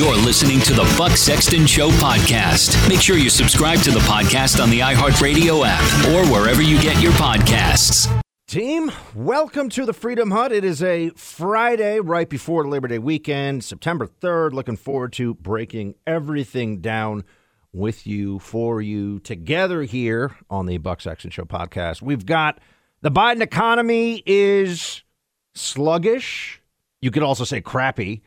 You're listening to the Buck Sexton Show podcast. Make sure you subscribe to the podcast on the iHeartRadio app or wherever you get your podcasts. Team, welcome to the Freedom Hut. It is a Friday right before Labor Day weekend, September 3rd. Looking forward to breaking everything down with you, for you, together here on the Buck Sexton Show podcast. We've got the Biden economy is sluggish. You could also say crappy.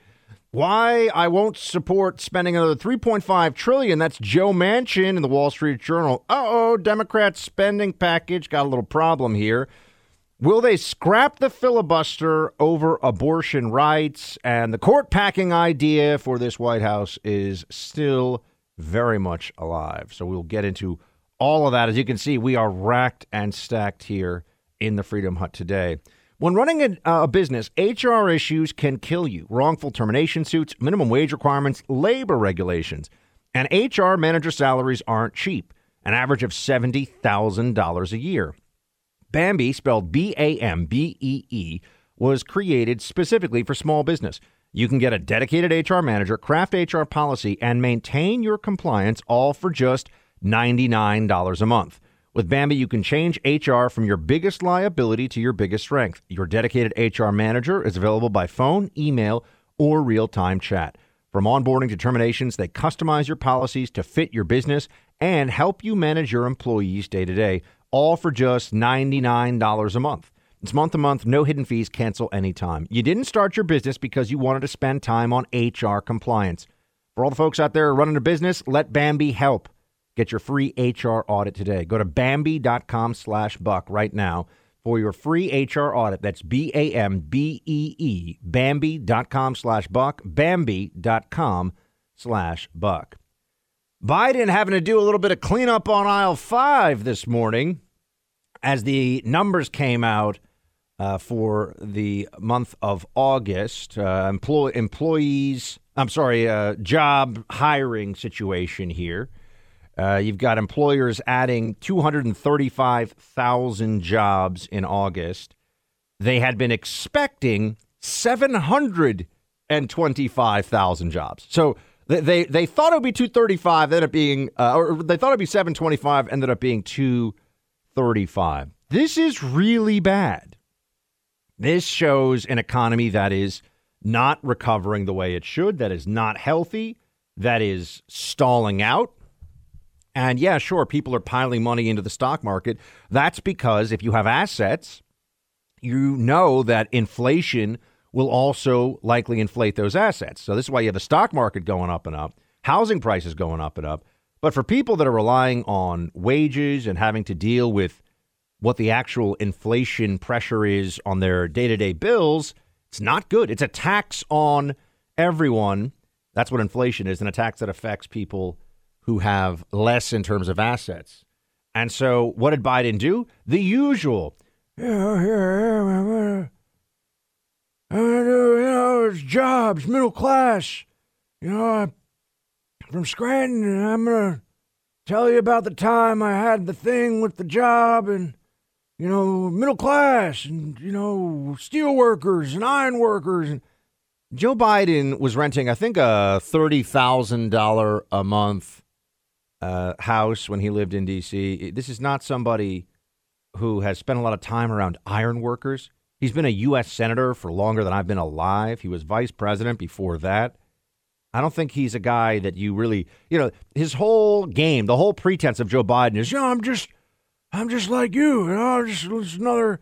Why I won't support spending another 3.5 trillion. That's Joe Manchin in the Wall Street Journal. Uh-oh, Democrats spending package got a little problem here. Will they scrap the filibuster over abortion rights? And the court packing idea for this White House is still very much alive. So we'll get into all of that. As you can see, we are racked and stacked here in the Freedom Hut today. When running a, uh, a, business, HR issues can kill you. Wrongful termination suits, minimum wage requirements, labor regulations. And HR manager salaries aren't cheap, an average of $70,000 a year. Bambee, spelled B A M B E E, was created specifically for small business. You can get a dedicated HR manager, craft HR policy, and maintain your compliance all for just $99 a month. With Bambee, you can change HR from your biggest liability to your biggest strength. Your dedicated HR manager is available by phone, email, or real time chat. From onboarding to terminations, they customize your policies to fit your business and help you manage your employees day to day, all for just $99 a month. It's month to month, no hidden fees, cancel anytime. You didn't start your business because you wanted to spend time on HR compliance. For all the folks out there running a business, let Bambee help. Get your free HR audit today. Go to Bambee.com slash buck right now for your free HR audit. That's B A M B E E. Bambee.com slash buck. Bambee.com slash buck. Biden having to do a little bit of cleanup on aisle five this morning as the numbers came out uh, for the month of August. Uh, employ- employees, I'm sorry, uh, job hiring situation here. Uh, you've got employers adding 235,000 jobs in August. They had been expecting 725,000 jobs. So they, they, they thought it would be 235, ended up being, uh, or they thought it would be 725, ended up being 235. This is really bad. This shows an economy that is not recovering the way it should, that is not healthy, that is stalling out. And yeah, sure, people are piling money into the stock market. That's because if you have assets, you know that inflation will also likely inflate those assets. So this is why you have the stock market going up and up, housing prices going up and up. But for people that are relying on wages and having to deal with what the actual inflation pressure is on their day-to-day bills, it's not good. It's a tax on everyone. That's what inflation is, an tax that affects people who have less in terms of assets. And so, what did Biden do? The usual. I'm gonna, do, you know, it's jobs, middle class. You know, I'm from Scranton, and I'm gonna tell you about the time I had the thing with the job and, you know, middle class and, you know, steel workers and iron workers. And Joe Biden was renting, I think, a $30,000 a month uh, house when he lived in D.C. This is not somebody who has spent a lot of time around iron workers. He's been a U.S. Senator for longer than I've been alive. He was vice president before that. I don't think he's a guy that you really, you know, his whole game, the whole pretense of Joe Biden is, you know, I'm just, I'm just like you, you know, just, just another.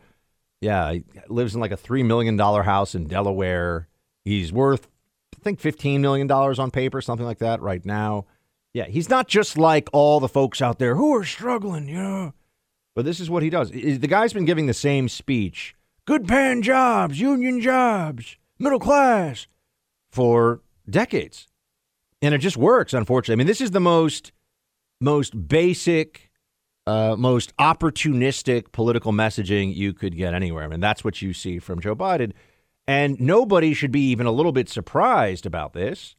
Yeah, he lives in like a $3 million house in Delaware. He's worth, I think, $15 million on paper, something like that right now. Yeah, he's not just like all the folks out there who are struggling, you know. But this is what he does. The guy's been giving the same speech good paying jobs, union jobs, middle class for decades. And it just works, unfortunately. I mean, this is the most most basic, uh, most opportunistic political messaging you could get anywhere. I mean, that's what you see from Joe Biden. And nobody should be even a little bit surprised about this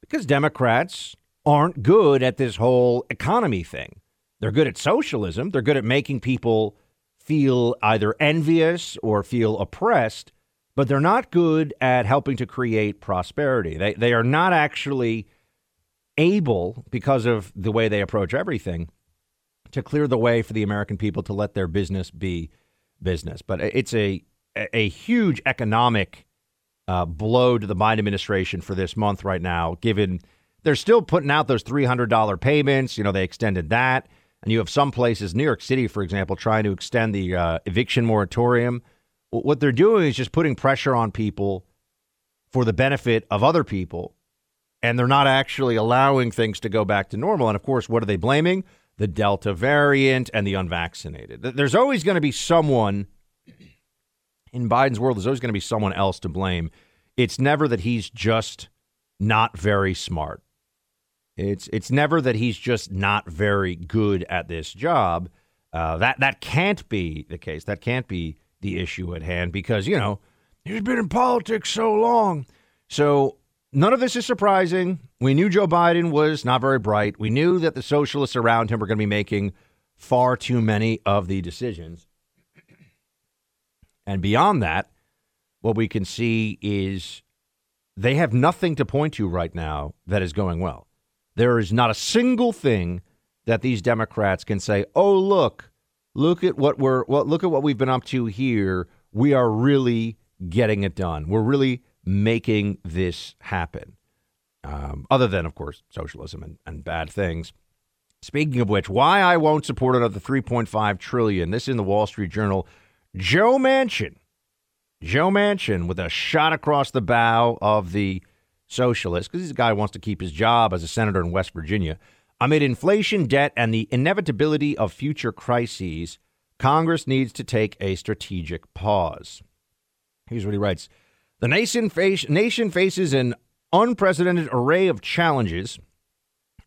because Democrats aren't good at this whole economy thing. They're good at socialism. They're good at making people feel either envious or feel oppressed, but they're not good at helping to create prosperity. They they are not actually able because of the way they approach everything to clear the way for the American people to let their business be business. But it's a a huge economic uh, blow to the Biden administration for this month right now, given they're still putting out those $300 payments. You know, they extended that. And you have some places, New York City, for example, trying to extend the uh, eviction moratorium. What they're doing is just putting pressure on people for the benefit of other people. And they're not actually allowing things to go back to normal. And of course, what are they blaming? The Delta variant and the unvaccinated. There's always going to be someone in Biden's world, there's always going to be someone else to blame. It's never that he's just not very smart. It's it's never that he's just not very good at this job. Uh, that that can't be the case. That can't be the issue at hand because you know he's been in politics so long. So none of this is surprising. We knew Joe Biden was not very bright. We knew that the socialists around him were going to be making far too many of the decisions. And beyond that, what we can see is they have nothing to point to right now that is going well. There is not a single thing that these Democrats can say, "Oh, look, look at what we're well, look at what we've been up to here. We are really getting it done. We're really making this happen." Um, other than, of course, socialism and, and bad things. Speaking of which, why I won't support another 3.5 trillion. This in the Wall Street Journal. Joe Manchin, Joe Manchin with a shot across the bow of the socialist, because he's a guy who wants to keep his job as a senator in West Virginia. Amid inflation, debt, and the inevitability of future crises, Congress needs to take a strategic pause. Here's what he writes The nation, face, nation faces an unprecedented array of challenges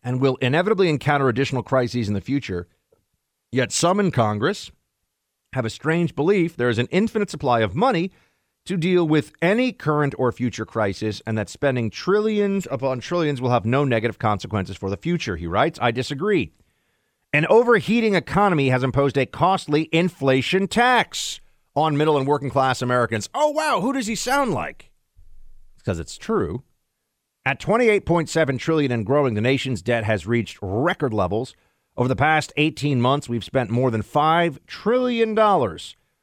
and will inevitably encounter additional crises in the future. Yet some in Congress, have a strange belief there is an infinite supply of money to deal with any current or future crisis, and that spending trillions upon trillions will have no negative consequences for the future. He writes, I disagree. An overheating economy has imposed a costly inflation tax on middle and working class Americans. Oh, wow, who does he sound like? Because it's true. At 28.7 trillion and growing, the nation's debt has reached record levels over the past 18 months, we've spent more than $5 trillion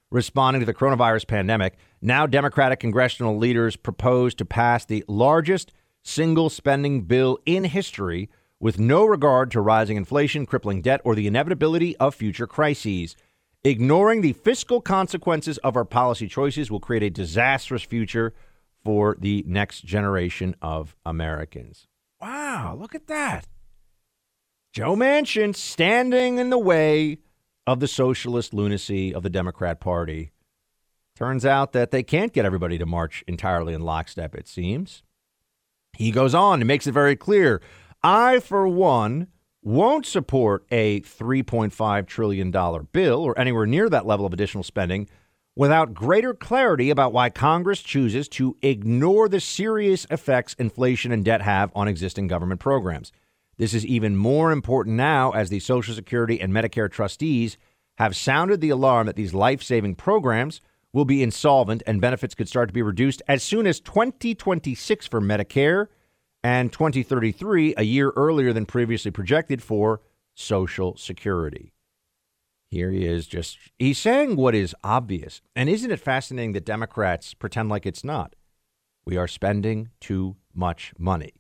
responding to the coronavirus pandemic. Now, Democratic congressional leaders propose to pass the largest single spending bill in history with no regard to rising inflation, crippling debt, or the inevitability of future crises. Ignoring the fiscal consequences of our policy choices will create a disastrous future for the next generation of Americans. Wow, look at that. Joe Manchin standing in the way of the socialist lunacy of the Democrat Party. Turns out that they can't get everybody to march entirely in lockstep, it seems. He goes on and makes it very clear I, for one, won't support a $3.5 trillion bill or anywhere near that level of additional spending without greater clarity about why Congress chooses to ignore the serious effects inflation and debt have on existing government programs. This is even more important now as the Social Security and Medicare trustees have sounded the alarm that these life saving programs will be insolvent and benefits could start to be reduced as soon as 2026 for Medicare and 2033, a year earlier than previously projected for Social Security. Here he is just, he's saying what is obvious. And isn't it fascinating that Democrats pretend like it's not? We are spending too much money.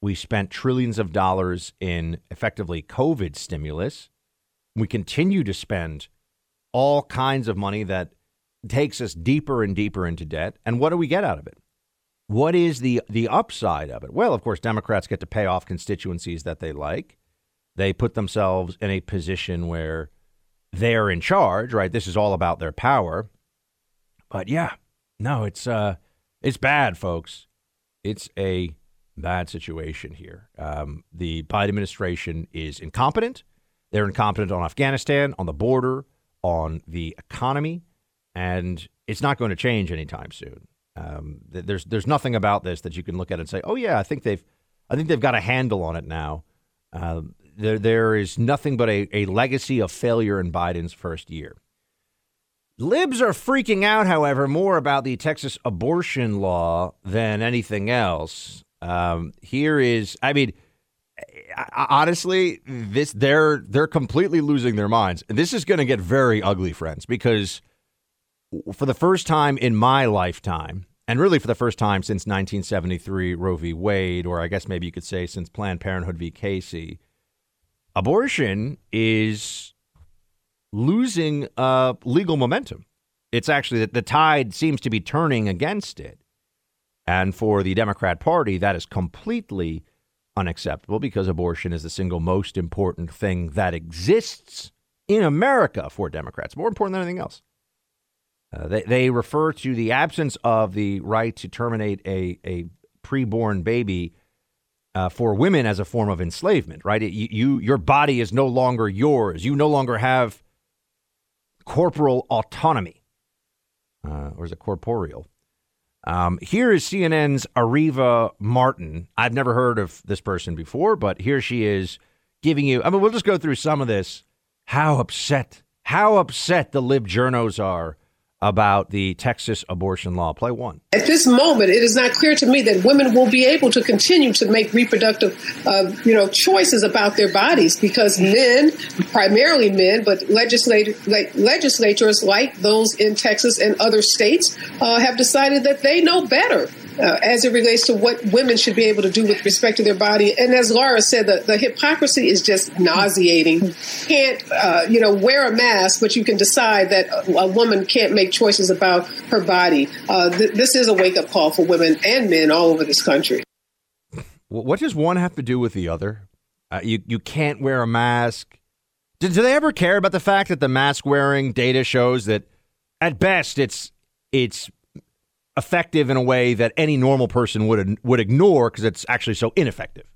We spent trillions of dollars in effectively COVID stimulus. We continue to spend all kinds of money that takes us deeper and deeper into debt. And what do we get out of it? What is the the upside of it? Well, of course, Democrats get to pay off constituencies that they like. They put themselves in a position where they're in charge, right? This is all about their power. But yeah, no, it's uh it's bad, folks. It's a bad situation here. Um, the Biden administration is incompetent. They're incompetent on Afghanistan, on the border, on the economy, and it's not going to change anytime soon. Um, there's there's nothing about this that you can look at and say, oh yeah, I think they've I think they've got a handle on it now. Uh, there there is nothing but a, a legacy of failure in Biden's first year. Libs are freaking out, however, more about the Texas abortion law than anything else. Um, here is, I mean, honestly, this they're they're completely losing their minds. This is going to get very ugly, friends, because for the first time in my lifetime, and really for the first time since 1973 Roe v. Wade, or I guess maybe you could say since Planned Parenthood v. Casey, abortion is losing uh, legal momentum. It's actually that the tide seems to be turning against it. And for the Democrat Party, that is completely unacceptable because abortion is the single most important thing that exists in America for Democrats, more important than anything else. Uh, they, they refer to the absence of the right to terminate a, a preborn baby uh, for women as a form of enslavement, right? It, you, you, your body is no longer yours. You no longer have corporal autonomy, uh, or is it corporeal? Um, here is CNN's Areva Martin. I've never heard of this person before, but here she is giving you. I mean, we'll just go through some of this. How upset, how upset the lib journos are about the Texas abortion law. Play one. At this moment, it is not clear to me that women will be able to continue to make reproductive, uh, you know, choices about their bodies because men, primarily men, but legislator, like, legislatures like those in Texas and other states uh, have decided that they know better uh, as it relates to what women should be able to do with respect to their body. And as Laura said, the, the hypocrisy is just nauseating. Can't, uh, you know, wear a mask, but you can decide that a, a woman can't make choices about her body. Uh, th- this is a wake up call for women and men all over this country. What does one have to do with the other? Uh, you you can't wear a mask. Do, do they ever care about the fact that the mask wearing data shows that at best it's it's effective in a way that any normal person would would ignore because it's actually so ineffective.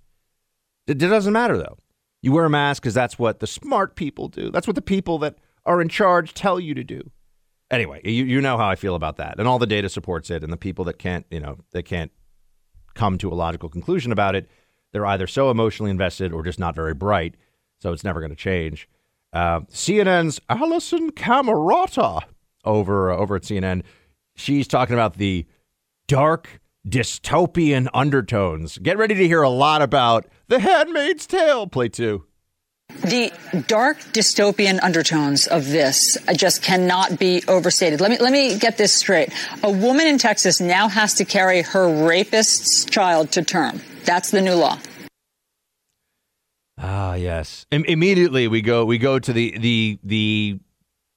It, it doesn't matter though. You wear a mask because that's what the smart people do. That's what the people that are in charge tell you to do. Anyway, you, you know how I feel about that, and all the data supports it. And the people that can't, you know, they can't come to a logical conclusion about it. They're either so emotionally invested or just not very bright. So it's never going to change. Uh, CNN's Alisyn Camerota over uh, over at CNN she's talking about the dark dystopian undertones. Get ready to hear a lot about The Handmaid's Tale, play two. The dark dystopian undertones of this just cannot be overstated. Let me let me get this straight. A woman in Texas now has to carry her rapist's child to term. That's the new law. Ah, yes. I- immediately we go we go to the the the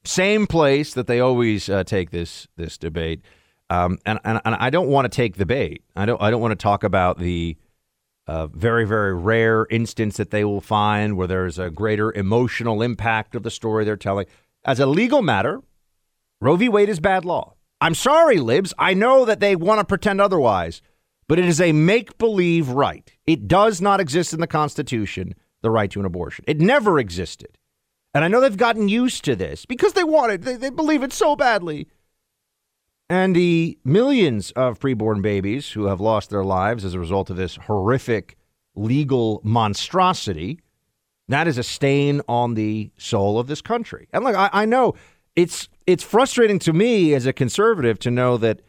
same place that they always uh, take this this debate. Um, and, and, and I don't want to take the bait. I don't I don't want to talk about the uh, very very rare instance that they will find where there's a greater emotional impact of the story they're telling. As a legal matter, Roe v. Wade is bad law. I'm sorry, libs. I know that they want to pretend otherwise, but it is a make believe right. It does not exist in the Constitution. The right to an abortion. It never existed. And I know they've gotten used to this because they want it. They, they believe it so badly. And the millions of preborn babies who have lost their lives as a result of this horrific legal monstrosity, that is a stain on the soul of this country. And look, I, I know it's it's frustrating to me as a conservative to know that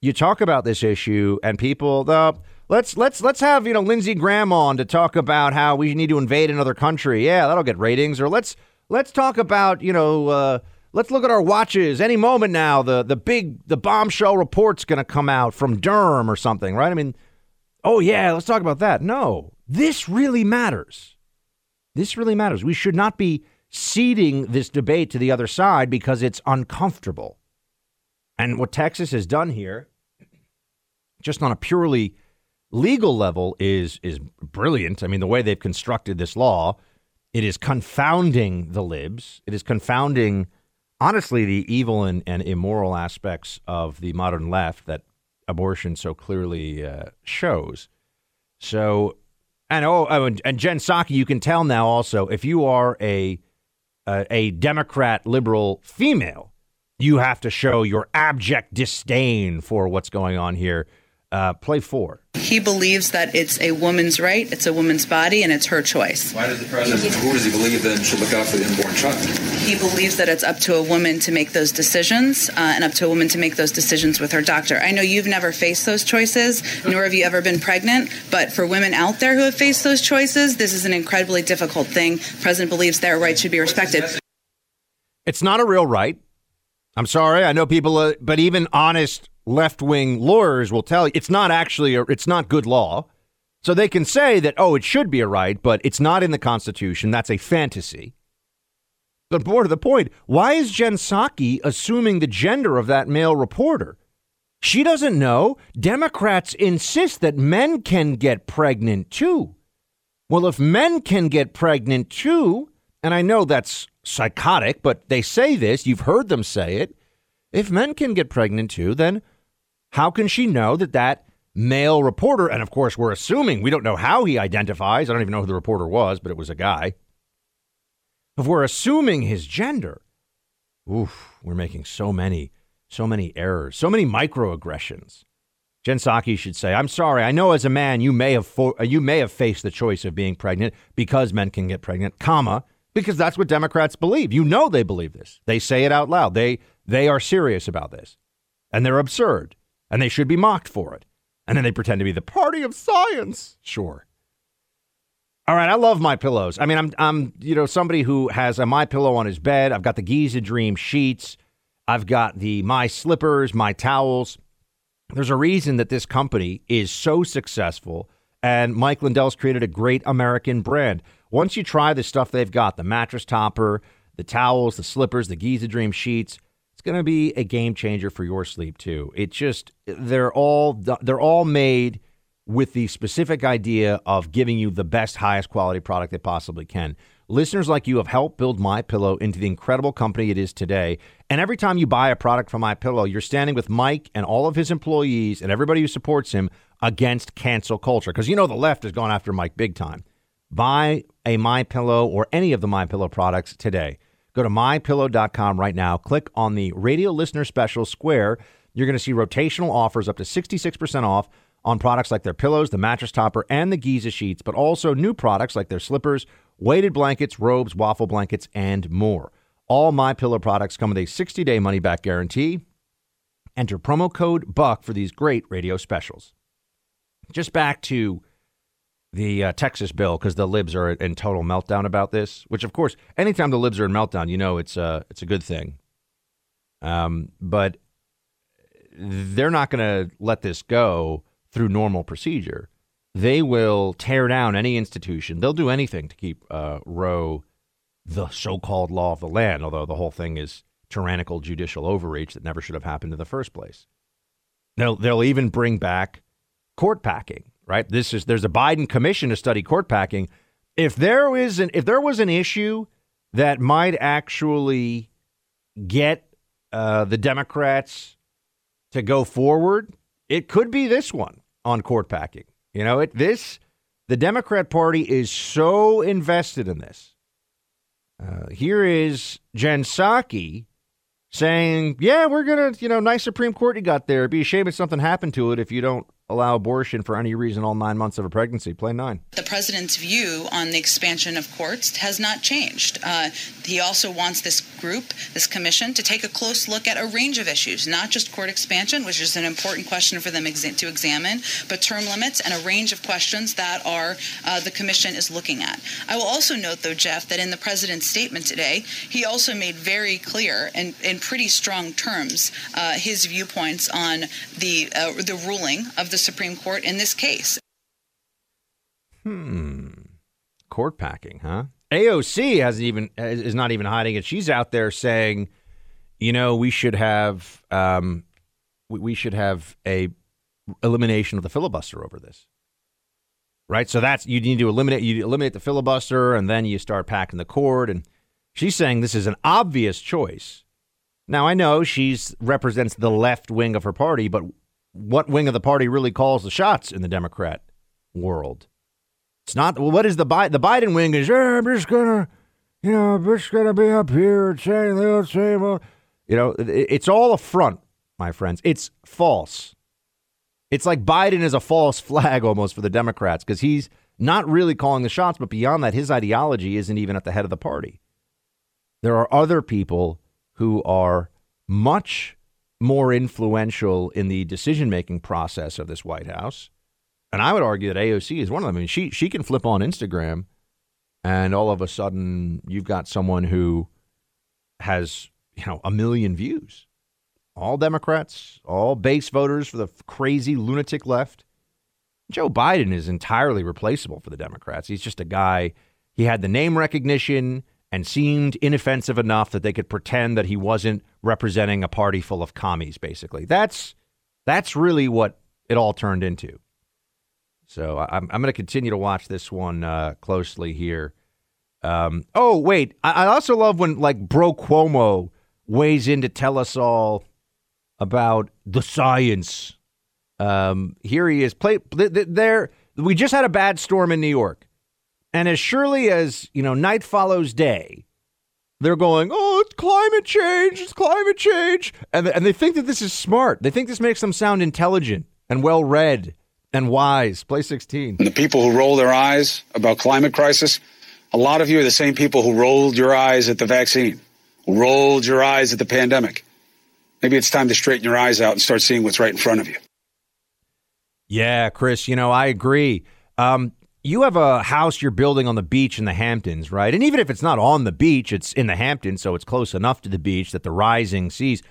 you talk about this issue and people the let's let's let's have you know Lindsey Graham on to talk about how we need to invade another country. Yeah, that'll get ratings. Or let's let's talk about, you know, uh, let's look at our watches. Any moment now, the the big the bombshell report's going to come out from Durham or something, right? I mean, oh yeah, let's talk about that. No, this really matters. This really matters. We should not be ceding this debate to the other side because it's uncomfortable. And what Texas has done here, just on a purely legal level, is is brilliant. I mean, the way they've constructed this law it is confounding the libs. It is confounding, honestly, the evil and, and immoral aspects of the modern left that abortion so clearly uh, shows. So, and oh, oh and Jen Psaki, you can tell now also if you are a, a Democrat liberal female, you have to show your abject disdain for what's going on here Uh, play four. He believes that it's a woman's right, it's a woman's body, and it's her choice. Why does the president, who does he believe then should look out for the unborn child? He believes that it's up to a woman to make those decisions uh, and up to a woman to make those decisions with her doctor. I know you've never faced those choices, nor have you ever been pregnant, but for women out there who have faced those choices, this is an incredibly difficult thing. The president believes their rights should be respected. It's not a real right. I'm sorry. I know people, uh, but even honest left wing lawyers will tell you it's not actually a, it's not good law. So they can say that oh it should be a right, but it's not in the Constitution. That's a fantasy. But more to the point, why is Jen Psaki assuming the gender of that male reporter? She doesn't know. Democrats insist that men can get pregnant too. Well, if men can get pregnant too, and I know that's psychotic, but they say this, you've heard them say it. If men can get pregnant too, then how can she know that that male reporter, and of course, we're assuming we don't know how he identifies. I don't even know who the reporter was, but it was a guy. If we're assuming his gender, oof, we're making so many, so many errors, so many microaggressions. Jen Psaki should say, "I'm sorry. I know as a man you may have fo- you may have faced the choice of being pregnant because men can get pregnant, comma, because that's what Democrats believe. You know they believe this. They say it out loud. They they are serious about this, and they're absurd and they should be mocked for it. And then they pretend to be the party of science. Sure. All right, I love my pillows. I mean, I'm I'm you know somebody who has a my pillow on his bed. I've got the Giza Dream sheets. I've got the my slippers, my towels. There's a reason that this company is so successful, and Mike Lindell's created a great American brand. Once you try the stuff they've got, the mattress topper, the towels, the slippers, the Giza Dream sheets, it's going to be a game changer for your sleep too. It just they're all they're all made with the specific idea of giving you the best highest quality product they possibly can. Listeners like you have helped build My Pillow into the incredible company it is today. And every time you buy a product from My Pillow, you're standing with Mike and all of his employees and everybody who supports him against cancel culture because you know the left has gone after Mike big time. Buy a My Pillow or any of the My Pillow products today. Go to mypillow.com right now. Click on the radio listener special square. You're going to see rotational offers up to 66% off on products like their pillows, the mattress topper, and the Giza sheets, but also new products like their slippers, weighted blankets, robes, waffle blankets, and more. All my pillow products come with a 60-day money-back guarantee. Enter promo code BUCK for these great radio specials. Just back to the uh, Texas bill because the libs are in total meltdown about this. Which, of course, anytime the libs are in meltdown, you know it's a uh, it's a good thing. Um, but they're not going to let this go through normal procedure. They will tear down any institution. They'll do anything to keep uh, Roe the so-called law of the land. Although the whole thing is tyrannical judicial overreach that never should have happened in the first place. They'll they'll even bring back court packing right? This is there's a Biden commission to study court packing. If there is an if there was an issue that might actually get uh, the Democrats to go forward, it could be this one on court packing. You know, it this the Democrat Party is so invested in this. Uh, here is Jen Psaki saying, "Yeah, we're gonna, you know, nice Supreme Court you got there. It'd be a shame if something happened to it if you don't allow abortion for any reason all nine months of a pregnancy. Play nine. The president's view on the expansion of courts has not changed. Uh, he also wants this group, this commission, to take a close look at a range of issues, not just court expansion, which is an important question for them exa- to examine, but term limits and a range of questions that are uh, the commission is looking at. I will also note, though, Jeff, that in the president's statement today, he also made very clear and in pretty strong terms uh, his viewpoints on the uh, the ruling of the Supreme Court in this case. Hmm. Court packing, huh? AOC hasn't even is not even hiding it. She's out there saying, you know, we should have um, we, should have a elimination of the filibuster over this. Right? So that's you need to eliminate you eliminate the filibuster and then you start packing the court and she's saying this is an obvious choice. Now I know she's represents the left wing of her party, but what wing of the party really calls the shots in the Democrat world. It's not. Well, what is the Biden? The Biden wing is. Yeah, I'm just gonna, you know, I'm just gonna be up here and saying the same. You know, it's all a front, my friends. It's false. It's like Biden is a false flag almost for the Democrats because he's not really calling the shots, but beyond that, his ideology isn't even at the head of the party. There are other people who are much more influential in the decision making process of this White House. And I would argue that AOC is one of them. I mean, she she can flip on Instagram and all of a sudden you've got someone who has, you know, a million views. All Democrats, all base voters for the crazy lunatic left. Joe Biden is entirely replaceable for the Democrats. He's just a guy. He had the name recognition and seemed inoffensive enough that they could pretend that he wasn't representing a party full of commies. Basically, that's that's really what it all turned into. So I'm I'm going to continue to watch this one uh, closely here. Um, oh wait, I, I also love when like Bro Cuomo weighs in to tell us all about the science. Um, here he is. Play there. We just had a bad storm in New York. And as surely as, you know, night follows day, they're going, oh, it's climate change, it's climate change. And, and they think that this is smart. They think this makes them sound intelligent and well read and wise. Play 16. And the people who roll their eyes about climate crisis, a lot of you are the same people who rolled your eyes at the vaccine, rolled your eyes at the pandemic. Maybe it's time to straighten your eyes out and start seeing what's right in front of you. Yeah, Chris, you know, I agree. Um, you have a house you're building on the beach in the Hamptons, right? And even if it's not on the beach, it's in the Hamptons, so it's close enough to the beach that the rising seas.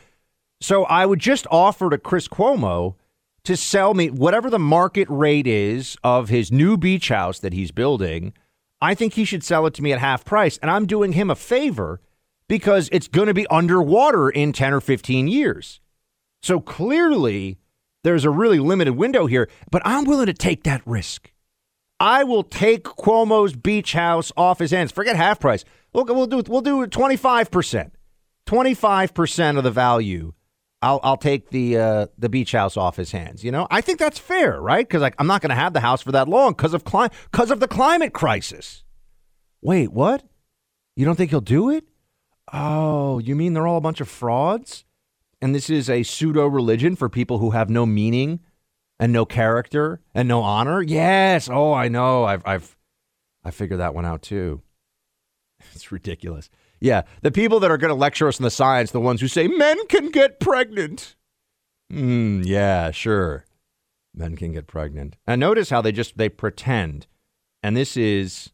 So I would just offer to Chris Cuomo to sell me whatever the market rate is of his new beach house that he's building. I think he should sell it to me at half price. And I'm doing him a favor because it's going to be underwater in 10 or 15 years. So clearly, there's a really limited window here, but I'm willing to take that risk. I will take Cuomo's beach house off his hands. Forget half price. We'll, we'll do we'll do 25%. 25% of the value. I'll I'll take the uh, the beach house off his hands. You know, I think that's fair, right? Because like, I'm not going to have the house for that long because of cli- because of the climate crisis. Wait, what? You don't think he'll do it? Oh, you mean they're all a bunch of frauds? And this is a pseudo religion for people who have no meaning and no character and no honor? Yes. Oh, I know. I've I've I figured that one out too. It's ridiculous. Yeah, the people that are going to lecture us in the science, the ones who say men can get pregnant. Hmm. yeah, sure. Men can get pregnant. And notice how they just they pretend. And this is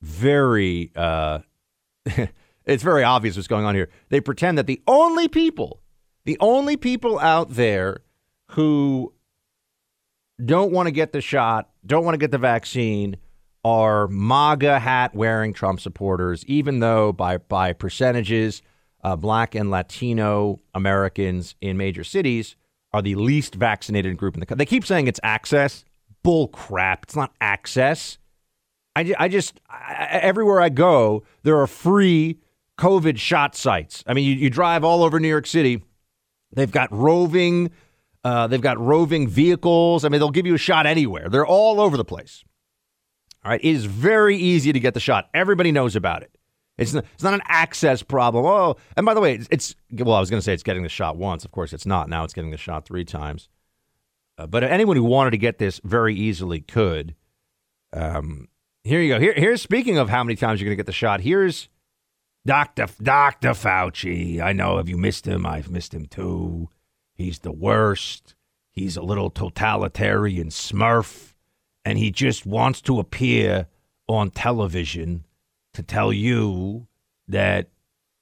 very uh it's very obvious what's going on here. They pretend that the only people, the only people out there who don't want to get the shot, don't want to get the vaccine, are MAGA hat wearing Trump supporters, even though by, by percentages, uh, black and Latino Americans in major cities are the least vaccinated group in the country. They keep saying it's access. Bull crap. It's not access. I, I just, I, everywhere I go, there are free COVID shot sites. I mean, you, you drive all over New York City, they've got roving uh, they've got roving vehicles. I mean, they'll give you a shot anywhere. They're all over the place. All right. It is very easy to get the shot. Everybody knows about it. It's not, it's not an access problem. Oh, and by the way, it's, it's well, I was going to say it's getting the shot once. Of course, it's not. Now it's getting the shot three times. Uh, but anyone who wanted to get this very easily could. Um, here you go. Here, here's speaking of how many times you're going to get the shot. Here's Doctor Doctor Fauci. I know. Have you missed him? I've missed him too. He's the worst. He's a little totalitarian smurf. And he just wants to appear on television to tell you that,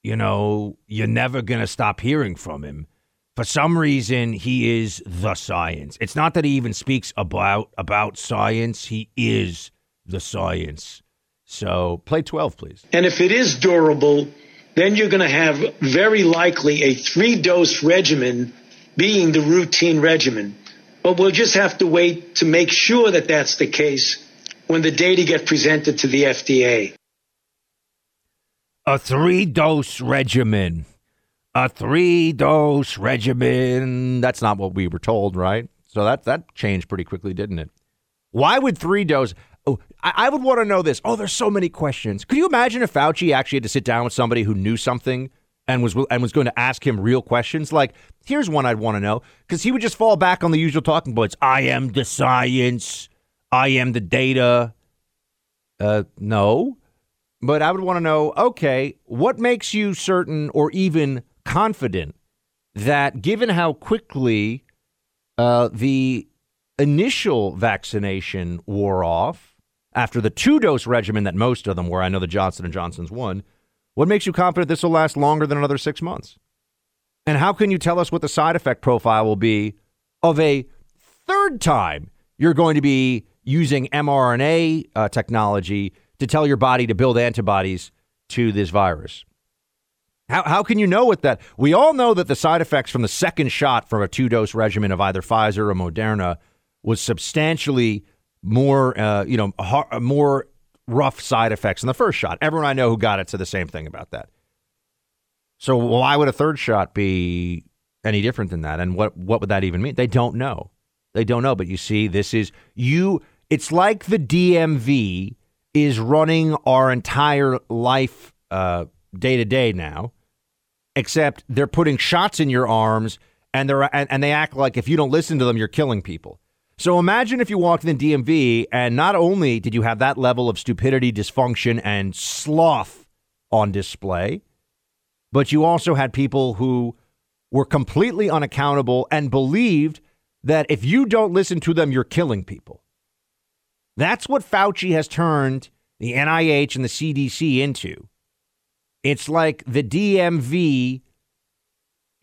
you know, you're never going to stop hearing from him. For some reason, he is the science. It's not that he even speaks about about science. He is the science. So play 12, please. And if it is durable, then you're going to have very likely a three dose regimen being the routine regimen. But we'll just have to wait to make sure that that's the case when the data get presented to the FDA. A three dose regimen. A three dose regimen. That's not what we were told, right? So that, that changed pretty quickly, didn't it? Why would three dose? Oh, I, I would want to know this. Oh, there's so many questions. Could you imagine if Fauci actually had to sit down with somebody who knew something and was and was going to ask him real questions. Like, here's one I'd want to know because he would just fall back on the usual talking points. I am the science. I am the data. Uh, no, but I would want to know. Okay, what makes you certain or even confident that, given how quickly uh, the initial vaccination wore off after the two dose regimen that most of them were, I know the Johnson and Johnson's one what makes you confident this will last longer than another six months? And how can you tell us what the side effect profile will be of a third time you're going to be using mRNA uh, technology to tell your body to build antibodies to this virus? How, how can you know what that? We all know that the side effects from the second shot from a two dose regimen of either Pfizer or Moderna was substantially more, uh, you know, more rough side effects in the first shot. Everyone I know who got it said the same thing about that. So why would a third shot be any different than that? And what what would that even mean? They don't know. They don't know. But you see, this is you. It's like the DMV is running our entire life day to day now, except they're putting shots in your arms and they're and, and they act like if you don't listen to them, you're killing people. So imagine if you walked in the DMV and not only did you have that level of stupidity, dysfunction, and sloth on display, but you also had people who were completely unaccountable and believed that if you don't listen to them, you're killing people. That's what Fauci has turned the NIH and the CDC into. It's like the DMV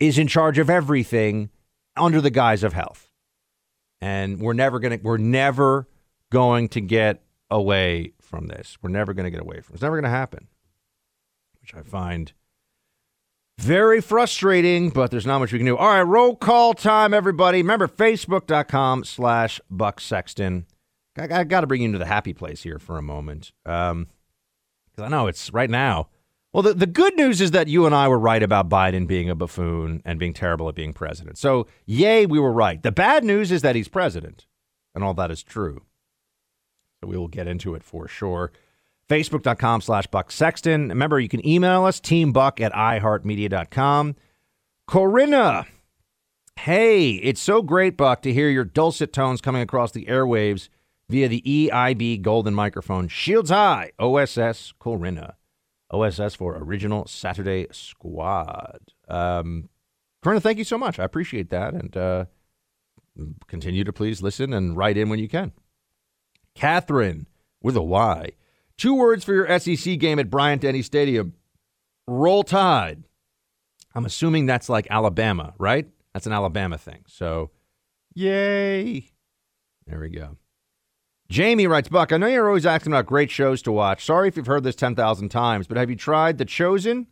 is in charge of everything under the guise of health and we're never going to we're never going to get away from this. We're never going to get away from it. It's never going to happen, which I find very frustrating, but there's not much we can do. All right, roll call time, everybody. Remember, facebook.com slash Buck Sexton. I, I got to bring you into the happy place here for a moment. Um, because I know it's right now well, the, the good news is that you and I were right about Biden being a buffoon and being terrible at being president. So, yay, we were right. The bad news is that he's president, and all that is true. So, we will get into it for sure. Facebook.com slash Buck Sexton. Remember, you can email us, teambuck at iheartmedia.com. Corinna, hey, it's so great, Buck, to hear your dulcet tones coming across the airwaves via the EIB Golden microphone. Shields High, OSS Corinna. OSS for Original Saturday Squad. Um, Corinna, thank you so much. I appreciate that. And uh, continue to please listen and write in when you can. Catherine with a Y. Two words for your SEC game at Bryant Denny Stadium Roll Tide. I'm assuming that's like Alabama, right? That's an Alabama thing. So, yay. There we go. Jamie writes, Buck, I know you're always asking about great shows to watch. Sorry if you've heard this 10,000 times, but have you tried The Chosen?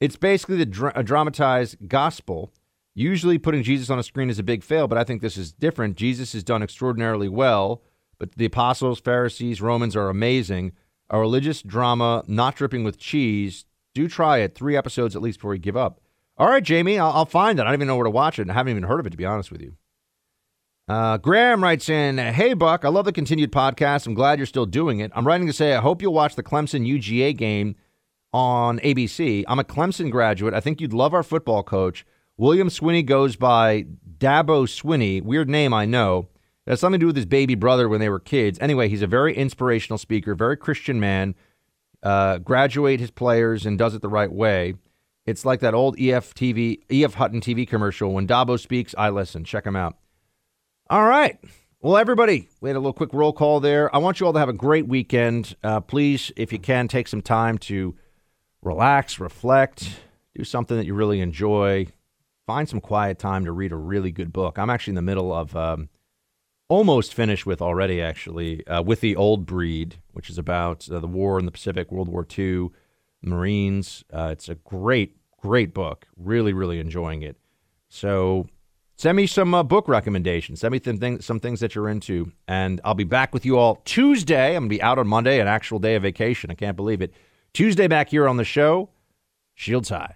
It's basically the dra- dramatized gospel. Usually putting Jesus on a screen is a big fail, but I think this is different. Jesus is done extraordinarily well, but the apostles, Pharisees, Romans are amazing. A religious drama, not dripping with cheese. Do try it. Three episodes at least before you give up. All right, Jamie, I'll, I'll find it. I don't even know where to watch it. I haven't even heard of it, to be honest with you. Uh, Graham writes in, Hey, Buck, I love the continued podcast. I'm glad you're still doing it. I'm writing to say I hope you'll watch the Clemson UGA game on ABC. I'm a Clemson graduate. I think you'd love our football coach. William Swinney goes by Dabo Swinney. Weird name, I know. It has something to do with his baby brother when they were kids. Anyway, he's a very inspirational speaker, very Christian man. Uh, graduate his players and does it the right way. It's like that old EF TV, EF Hutton TV commercial. When Dabo speaks, I listen. Check him out. All right. Well, everybody, we had a little quick roll call there. I want you all to have a great weekend. Uh, please, if you can, take some time to relax, reflect, do something that you really enjoy. Find some quiet time to read a really good book. I'm actually in the middle of um, almost finished with already, actually, uh, with the Old Breed, which is about uh, the war in the Pacific, World War II, Marines. Uh, it's a great, great book. Really, really enjoying it. So Send me some uh, book recommendations. Send me some things, some things that you're into, and I'll be back with you all Tuesday. I'm gonna be out on Monday, an actual day of vacation. I can't believe it. Tuesday back here on the show. Shields high.